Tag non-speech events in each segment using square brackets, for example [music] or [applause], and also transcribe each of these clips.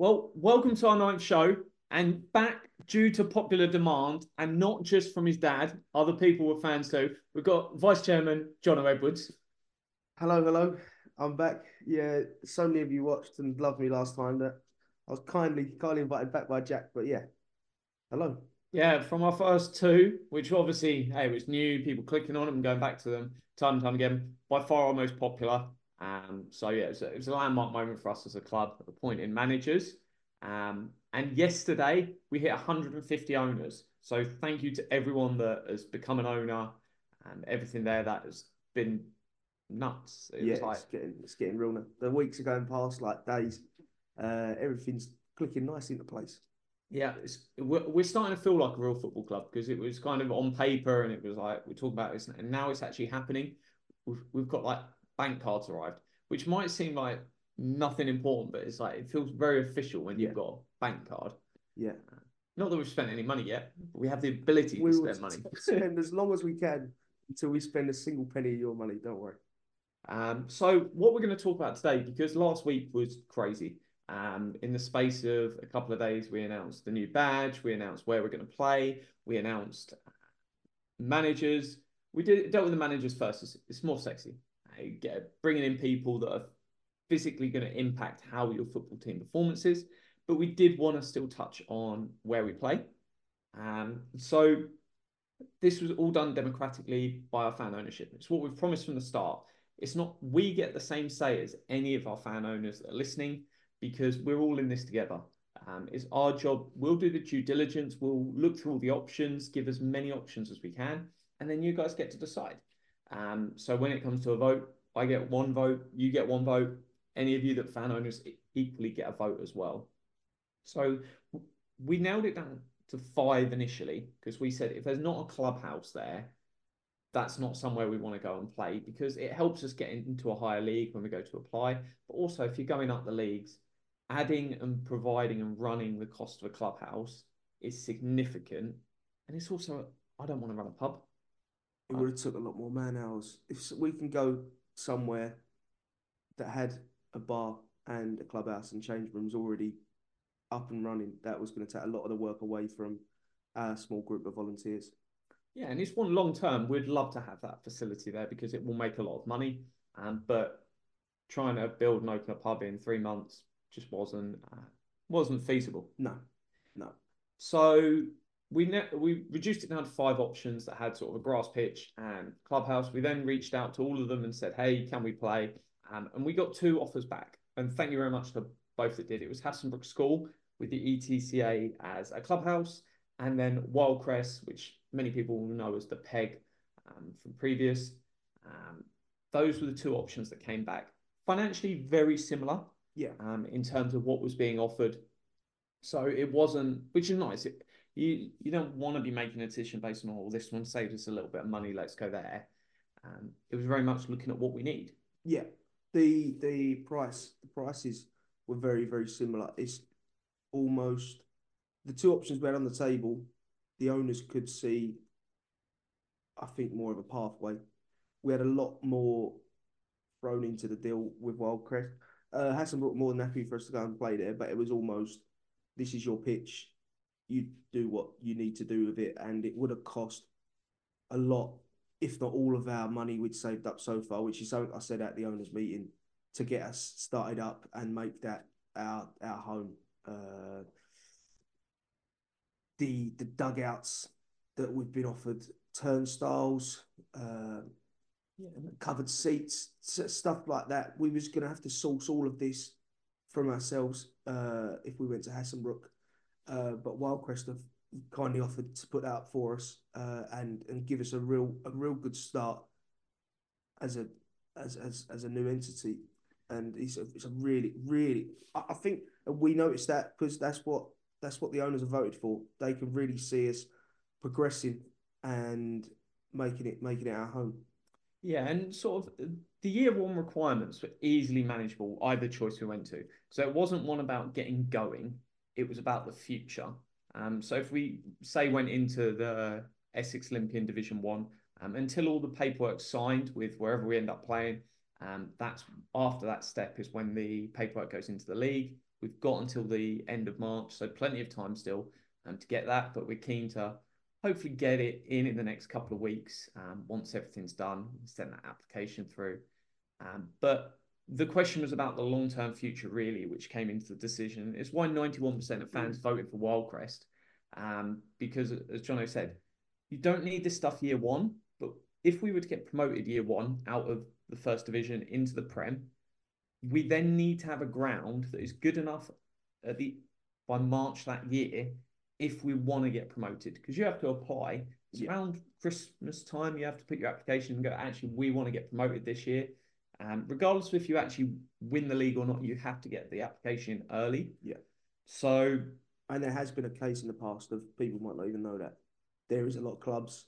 Well, welcome to our ninth show. And back due to popular demand, and not just from his dad, other people were fans too. We've got Vice Chairman John Edwards. Hello, hello. I'm back. Yeah, so many of you watched and loved me last time that I was kindly, kindly invited back by Jack. But yeah, hello. Yeah, from our first two, which obviously, hey, it was new, people clicking on them and going back to them time and time again. By far our most popular. Um, so yeah, it was, a, it was a landmark moment for us as a club, appointing managers. Um, and yesterday we hit 150 owners. So thank you to everyone that has become an owner and everything there that has been nuts. It yeah, like... it's getting it's getting real now. The weeks are going past like days. Uh, everything's clicking nice into place. Yeah, we're, we're starting to feel like a real football club because it was kind of on paper and it was like we talk about this and now it's actually happening. We've, we've got like bank cards arrived, which might seem like nothing important, but it's like it feels very official when you've got a bank card. Yeah. Not that we've spent any money yet, but we have the ability we to spend money. [laughs] Spend as long as we can until we spend a single penny of your money. Don't worry. Um, so what we're going to talk about today, because last week was crazy. Um, in the space of a couple of days, we announced the new badge. We announced where we're going to play. We announced managers. We did dealt with the managers first. It's, it's more sexy. Get, bringing in people that are physically going to impact how your football team performances. But we did want to still touch on where we play. Um, so this was all done democratically by our fan ownership. It's what we've promised from the start. It's not we get the same say as any of our fan owners that are listening because we're all in this together. Um, it's our job. We'll do the due diligence. We'll look through all the options, give as many options as we can, and then you guys get to decide. Um, so when it comes to a vote, I get one vote, you get one vote, any of you that fan owners equally get a vote as well. So we nailed it down to five initially because we said if there's not a clubhouse there, that's not somewhere we want to go and play because it helps us get into a higher league when we go to apply. But also, if you're going up the leagues, adding and providing and running the cost of a clubhouse is significant. And it's also, I don't want to run a pub. It would have took a lot more man hours. If we can go somewhere that had a bar and a clubhouse and change rooms already up and running, that was going to take a lot of the work away from a small group of volunteers. Yeah, and it's one long term. We'd love to have that facility there because it will make a lot of money. Um, but trying to build and open a pub in three months just wasn't uh, wasn't feasible. No, no. So we ne- we reduced it down to five options that had sort of a grass pitch and clubhouse. We then reached out to all of them and said, "Hey, can we play?" Um, and we got two offers back. And thank you very much to both that did. It was Hassenbrook School with the ETCA as a clubhouse, and then Wyldecrest, which many people will know as the PEG um, from previous. Um, those were the two options that came back. Financially, very similar. Yeah. Um, in terms of what was being offered, so it wasn't, which is nice. It, you you don't want to be making a decision based on all oh, this one saves us a little bit of money. Let's go there. Um, it was very much looking at what we need. Yeah, the the price the prices were very very similar. It's almost the two options we had on the table. The owners could see, I think, more of a pathway. We had a lot more thrown into the deal with Wyldecrest. Uh, Hassenbrook more than happy for us to go and play there, but it was almost this is your pitch. You do what you need to do with it, and it would have cost a lot if not all of our money we'd saved up so far, which is something I said at the owners' meeting, to get us started up and make that our our home. Uh, the the dugouts that we've been offered, turnstiles, uh, yeah. covered seats, stuff like that. We was going to have to source all of this from ourselves uh, if we went to Hassenbrook. Uh, but Wyldecrest have kindly offered to put that for us uh, and and give us a real a real good start as a as as, as a new entity. And it's a, it's a really really I think we noticed that because that's what that's what the owners have voted for. They can really see us progressing and making it making it our home. Yeah, and sort of the year one requirements were easily manageable either choice we went to. So it wasn't one about getting going; it was about the future. Um, so if we say went into the Essex Olympian Division One, um, until all the paperwork signed with wherever we end up playing, um, that's after that step is when the paperwork goes into the league. We've got until the end of March, so plenty of time still um, to get that. But we're keen to hopefully get it in in the next couple of weeks. Um, once everything's done, send that application through. Um, but the question was about the long term future, really, which came into the decision. It's why 91% of fans voted for Wyldecrest. Um, because, as Jono said, you don't need this stuff year one, but if we were to get promoted year one out of the first division into the Prem, we then need to have a ground that is good enough at the by March that year if we want to get promoted because you have to apply it's yeah. around Christmas time you have to put your application and go actually we want to get promoted this year um, regardless of if you actually win the league or not you have to get the application early. Yeah. So and there has been a case in the past of people might not even know that. There is a lot of clubs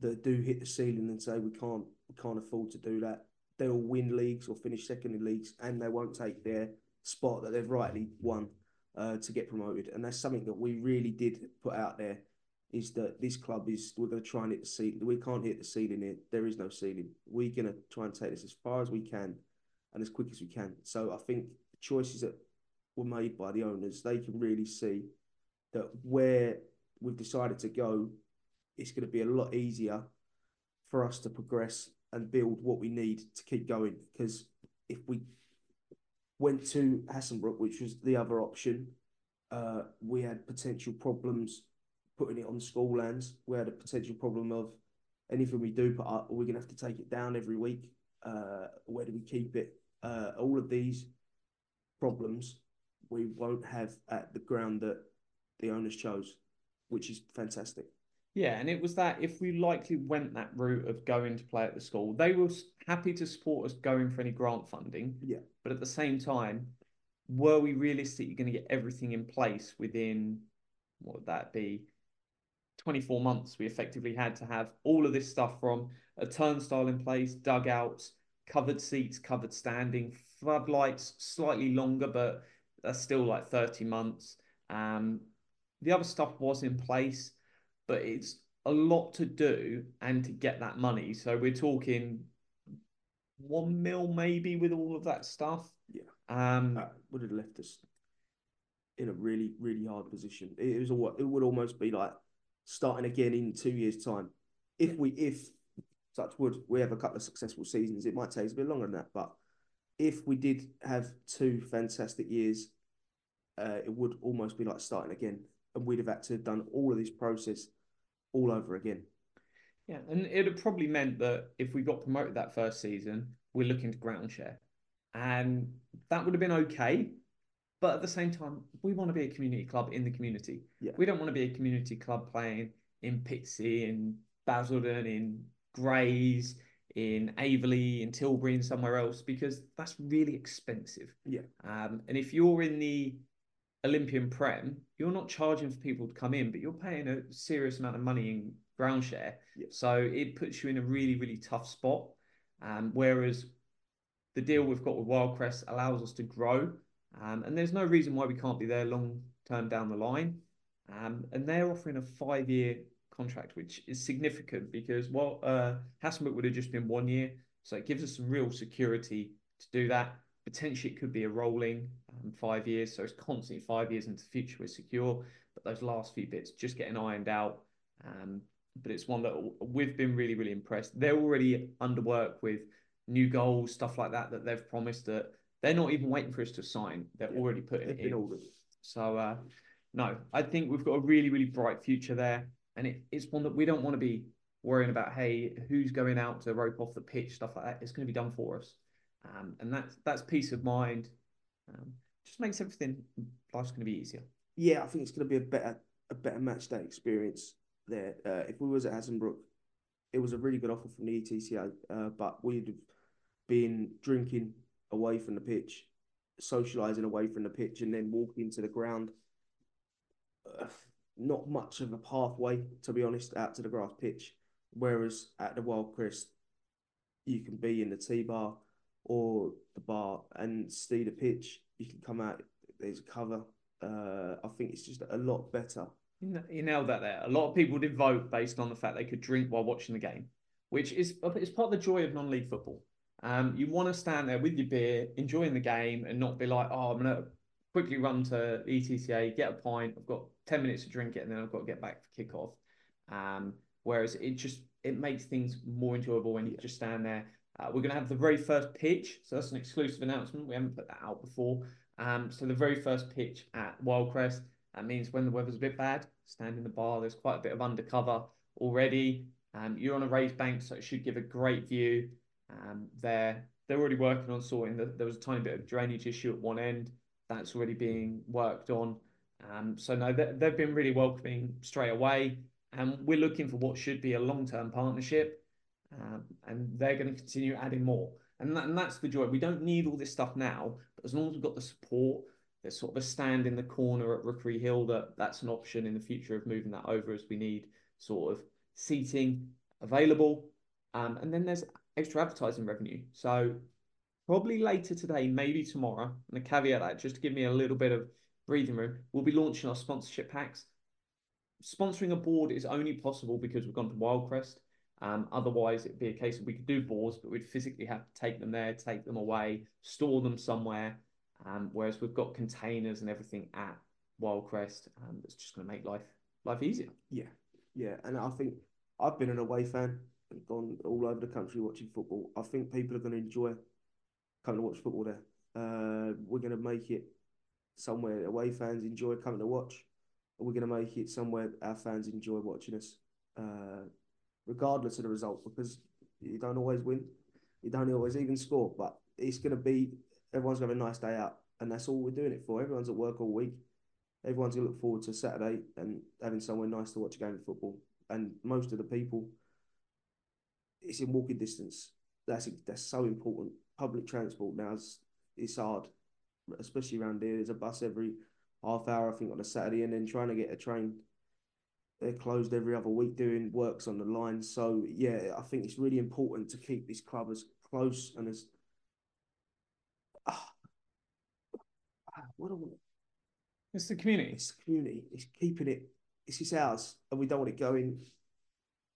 that do hit the ceiling and say we can't we can't afford to do that. They'll win leagues or finish second in leagues and they won't take their spot that they've rightly won uh, to get promoted. And that's something that we really did put out there is that this club is we're going to try and hit the ceiling. We can't hit the ceiling here. There is no ceiling. We're going to try and take this as far as we can and as quick as we can. So I think the choices that were made by the owners, they can really see that where we've decided to go, it's going to be a lot easier for us to progress and build what we need to keep going. Because if we went to Hassenbrook, which was the other option, uh, we had potential problems putting it on school lands. We had a potential problem of anything we do put up, we're going to have to take it down every week. Uh, where do we keep it? Uh, all of these problems we won't have at the ground that the owners chose, which is fantastic. Yeah, and it was that if we likely went that route of going to play at the school, they were happy to support us going for any grant funding. Yeah. But at the same time, were we realistically going to get everything in place within what would that be? 24 months. We effectively had to have all of this stuff from a turnstile in place, dugouts, covered seats, covered standing, floodlights, slightly longer, but that's still like 30 months. Um, the other stuff was in place but it's a lot to do and to get that money. So we're talking one mil maybe with all of that stuff. Yeah. Um, that would have left us in a really, really hard position. It was a, it would almost be like starting again in two years' time. If we, if such would we have a couple of successful seasons, it might take us a bit longer than that. But if we did have two fantastic years, uh, it would almost be like starting again and we'd have had to have done all of this process all over again. Yeah, and it would probably meant that if we got promoted that first season, we're looking to ground share. And that would have been okay. But at the same time, we want to be a community club in the community. Yeah. We don't want to be a community club playing in Pitsea, in Basildon, in Grays, in Aveley, in Tilbury, and somewhere else, because that's really expensive. Yeah. Um, and if you're in the Olympian Prem, you're not charging for people to come in, but you're paying a serious amount of money in ground share. Yep. So it puts you in a really, really tough spot. Um, whereas the deal we've got with Wyldecrest allows us to grow. Um, and there's no reason why we can't be there long term down the line. Um, and they're offering a five year contract, which is significant because well, uh, Hassenbrook would have just been one year. So it gives us some real security to do that. Potentially, it could be a rolling um, five years. So it's constantly five years into the future we're secure. But those last few bits just getting ironed out. Um, but it's one that we've been really, really impressed. They're already under work with new goals, stuff like that, that they've promised that they're not even waiting for us to sign. They're yeah, already putting it in. Ordered. So, uh, no, I think we've got a really, really bright future there. And it, it's one that we don't want to be worrying about, hey, who's going out to rope off the pitch, stuff like that. It's going to be done for us. Um, and that's that's peace of mind. Um, just makes everything life's going to be easier. Yeah, I think it's going to be a better a better match day experience there. Uh, if we was at Hassenbrook, it was a really good offer from the ETCA, uh, but we'd have been drinking away from the pitch, socialising away from the pitch, and then walking to the ground. Uh, not much of a pathway, to be honest, out to the grass pitch. Whereas at the Wyldecrest, you can be in the T bar or the bar and see the pitch. You can come out. There's a cover. Uh, I think it's just a lot better. You nailed that there. A lot of people did vote based on the fact they could drink while watching the game, which is it's part of the joy of non-league football. Um, you want to stand there with your beer, enjoying the game, and not be like, "Oh, I'm gonna quickly run to ETCA, get a pint. I've got 10 minutes to drink it, and then I've got to get back for kickoff. Um, whereas it just it makes things more enjoyable when you just stand there. Uh, we're going to have the very first pitch, so that's an exclusive announcement. We haven't put that out before. Um, so the very first pitch at Wyldecrest. That means when the weather's a bit bad, stand in the bar. There's quite a bit of undercover already. Um, you're on a raised bank, so it should give a great view. Um, there, they're already working on sorting. The, there was a tiny bit of drainage issue at one end. That's already being worked on. Um, so no, they, they've been really welcoming straight away, and we're looking for what should be a long-term partnership. Um, and they're going to continue adding more. And, that, and that's the joy. We don't need all this stuff now, but as long as we've got the support, there's sort of a stand in the corner at Rookery Hill that that's an option in the future of moving that over as we need sort of seating available. Um, and then there's extra advertising revenue. So probably later today, maybe tomorrow, and a caveat that just to give me a little bit of breathing room, we'll be launching our sponsorship packs. Sponsoring a board is only possible because we've gone to Wyldecrest. Um, otherwise, it'd be a case of we could do boards, but we'd physically have to take them there, take them away, store them somewhere. Um, whereas we've got containers and everything at Wyldecrest, um, that's just going to make life life easier. Yeah, yeah, and I think I've been an away fan gone all over the country watching football. I think people are going to enjoy coming to watch football there. Uh, we're going to make it somewhere away fans enjoy coming to watch. We're going to make it somewhere our fans enjoy watching us. Uh, regardless of the result, because you don't always win, you don't always even score, but it's going to be everyone's going to have a nice day out, and that's all we're doing it for. Everyone's at work all week. Everyone's going to look forward to Saturday and having somewhere nice to watch a game of football. And most of the people, it's in walking distance. That's that's so important. Public transport now is it's hard, especially around here. There's a bus every half hour, I think, on a Saturday, and then trying to get a train they're closed every other week doing works on the line. So yeah, I think it's really important to keep this club as close and as uh, what do It's the community. It's the community. It's keeping it. It's his ours, and we don't want it going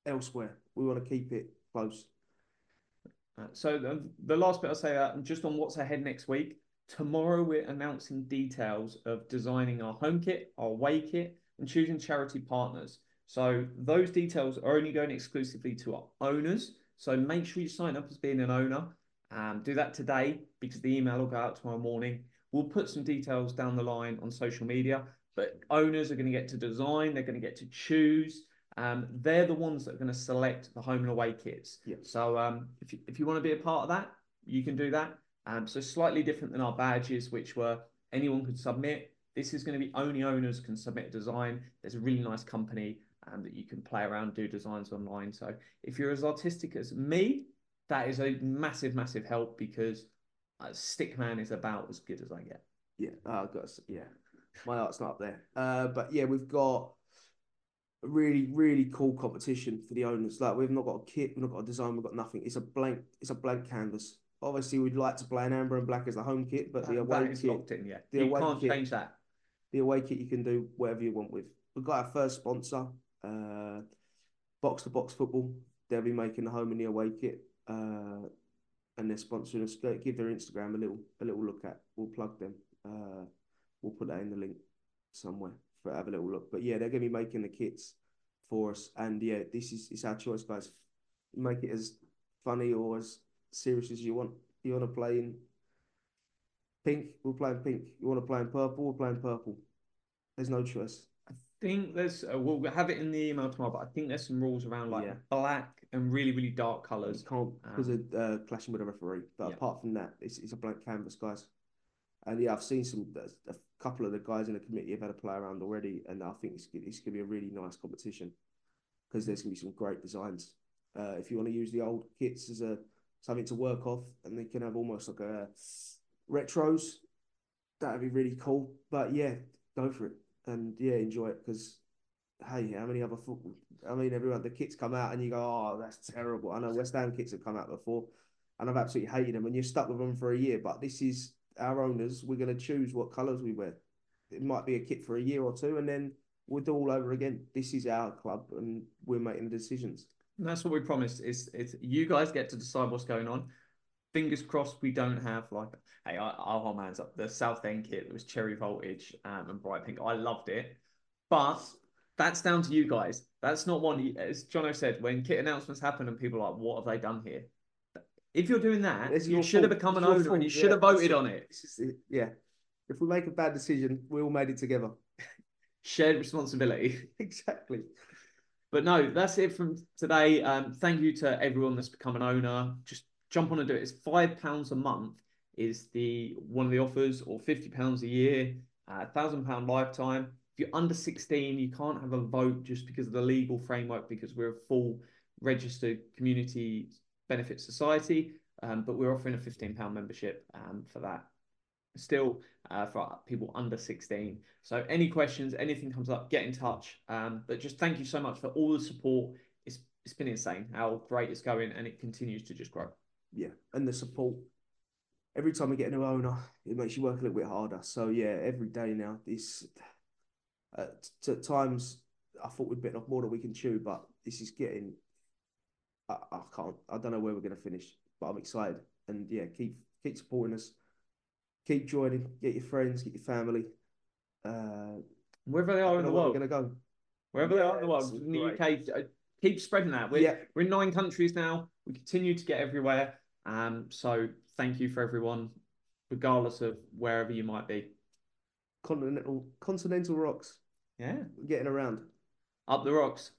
elsewhere. We want to keep it close. Uh, so the, the last bit I'll say that, uh, just on what's ahead next week. Tomorrow we're announcing details of designing our home kit, our away kit, and choosing charity partners. So those details are only going exclusively to our owners. So make sure you sign up as being an owner. Um, do that today because the email will go out tomorrow morning. We'll put some details down the line on social media, but owners are going to get to design. They're going to get to choose. Um, they're the ones that are going to select the home and away kits. Yeah. So um, if you, if you want to be a part of that, you can do that. Um, so slightly different than our badges, which were anyone could submit. This is going to be only owners can submit a design. There's a really nice company um, that you can play around, do designs online. So if you're as artistic as me, that is a massive, massive help because uh, Stickman is about as good as I get. Yeah, I've got yeah, my art's not up there. Uh, but yeah, we've got really, really cool competition for the owners. Like we've not got a kit, we've not got a design, we've got nothing. It's a blank, it's a blank canvas. Obviously, we'd like to play an amber and black as the home kit, but that, the away that is kit, locked in. Yeah, the you away can't kit, change that the away kit you can do whatever you want with. We've got our first sponsor, uh, Box to Box Football. They'll be making the home and the away kit, uh, and they're sponsoring us. Go give their Instagram a little a little look at. We'll plug them. Uh, we'll put that in the link somewhere for have a little look. But yeah, they're to be making the kits for us, and yeah, this is it's our choice, guys. Make it as funny or as serious as you want. You want to play in Pink, we're playing pink. You want to play in purple, we're playing purple. There's no choice. I think there's, uh, we'll have it in the email tomorrow, but I think there's some rules around like yeah. black and really, really dark colours. You can't, because um, of uh, clashing with a referee. But yeah. apart from that, it's, it's a blank canvas, guys. And yeah, I've seen some, a couple of the guys in the committee have had a play around already, and I think it's, it's going to be a really nice competition because there's going to be some great designs. Uh, if you want to use the old kits as a something to work off, and they can have almost like a retros. That'd be really cool. But yeah, go for it and yeah, enjoy it because hey, how many other football? I mean, everyone the kits come out and you go, oh, that's terrible. I know West Ham kits have come out before, and I've absolutely hated them. And you're stuck with them for a year. But this is our owners. We're going to choose what colours we wear. It might be a kit for a year or two, and then we'll do all over again. This is our club, and we're making the decisions. And that's what we promised. Is it's you guys get to decide what's going on fingers crossed we don't have like hey our whole man's up the Southend kit that was cherry voltage um, and bright pink. I loved it, but that's down to you guys. That's not one as Jono said when kit announcements happen and people are like, what have they done here? If you're doing that, It's you should have become an owner and you should Yeah, have voted on it. It. Yeah. If we make a bad decision, we all made it together. [laughs] Shared responsibility. [laughs] exactly. But no, that's it from today. Um, thank you to everyone that's become an owner. Just jump on and do it. It's five pounds a month is the one of the offers, or fifty pounds a year, a thousand pound lifetime. If you're under sixteen, you can't have a vote just because of the legal framework, because we're a full registered community benefit society. Um, but we're offering a fifteen pound membership um, for that. Still, uh, for people under 16. So, any questions, anything comes up, get in touch. Um, but just thank you so much for all the support. It's it's been insane how great it's going, and it continues to just grow. Yeah. And the support. Every time we get a new owner, it makes you work a little bit harder. So yeah, every day now, this at, at times I thought we'd bitten off more than we can chew, but this is getting. I, I can't. I don't know where we're going to finish, but I'm excited. And yeah, keep keep supporting us. Keep joining. Get your friends. Get your family. Uh, Wherever they are in the world, we're going to go. wherever they are in the world, in the great. UK, uh, keep spreading that. We're, Yeah. we're in nine countries now. We continue to get everywhere. Um, so thank you for everyone, regardless of wherever you might be. Continental continental rocks. Yeah, Getting around. up the rocks.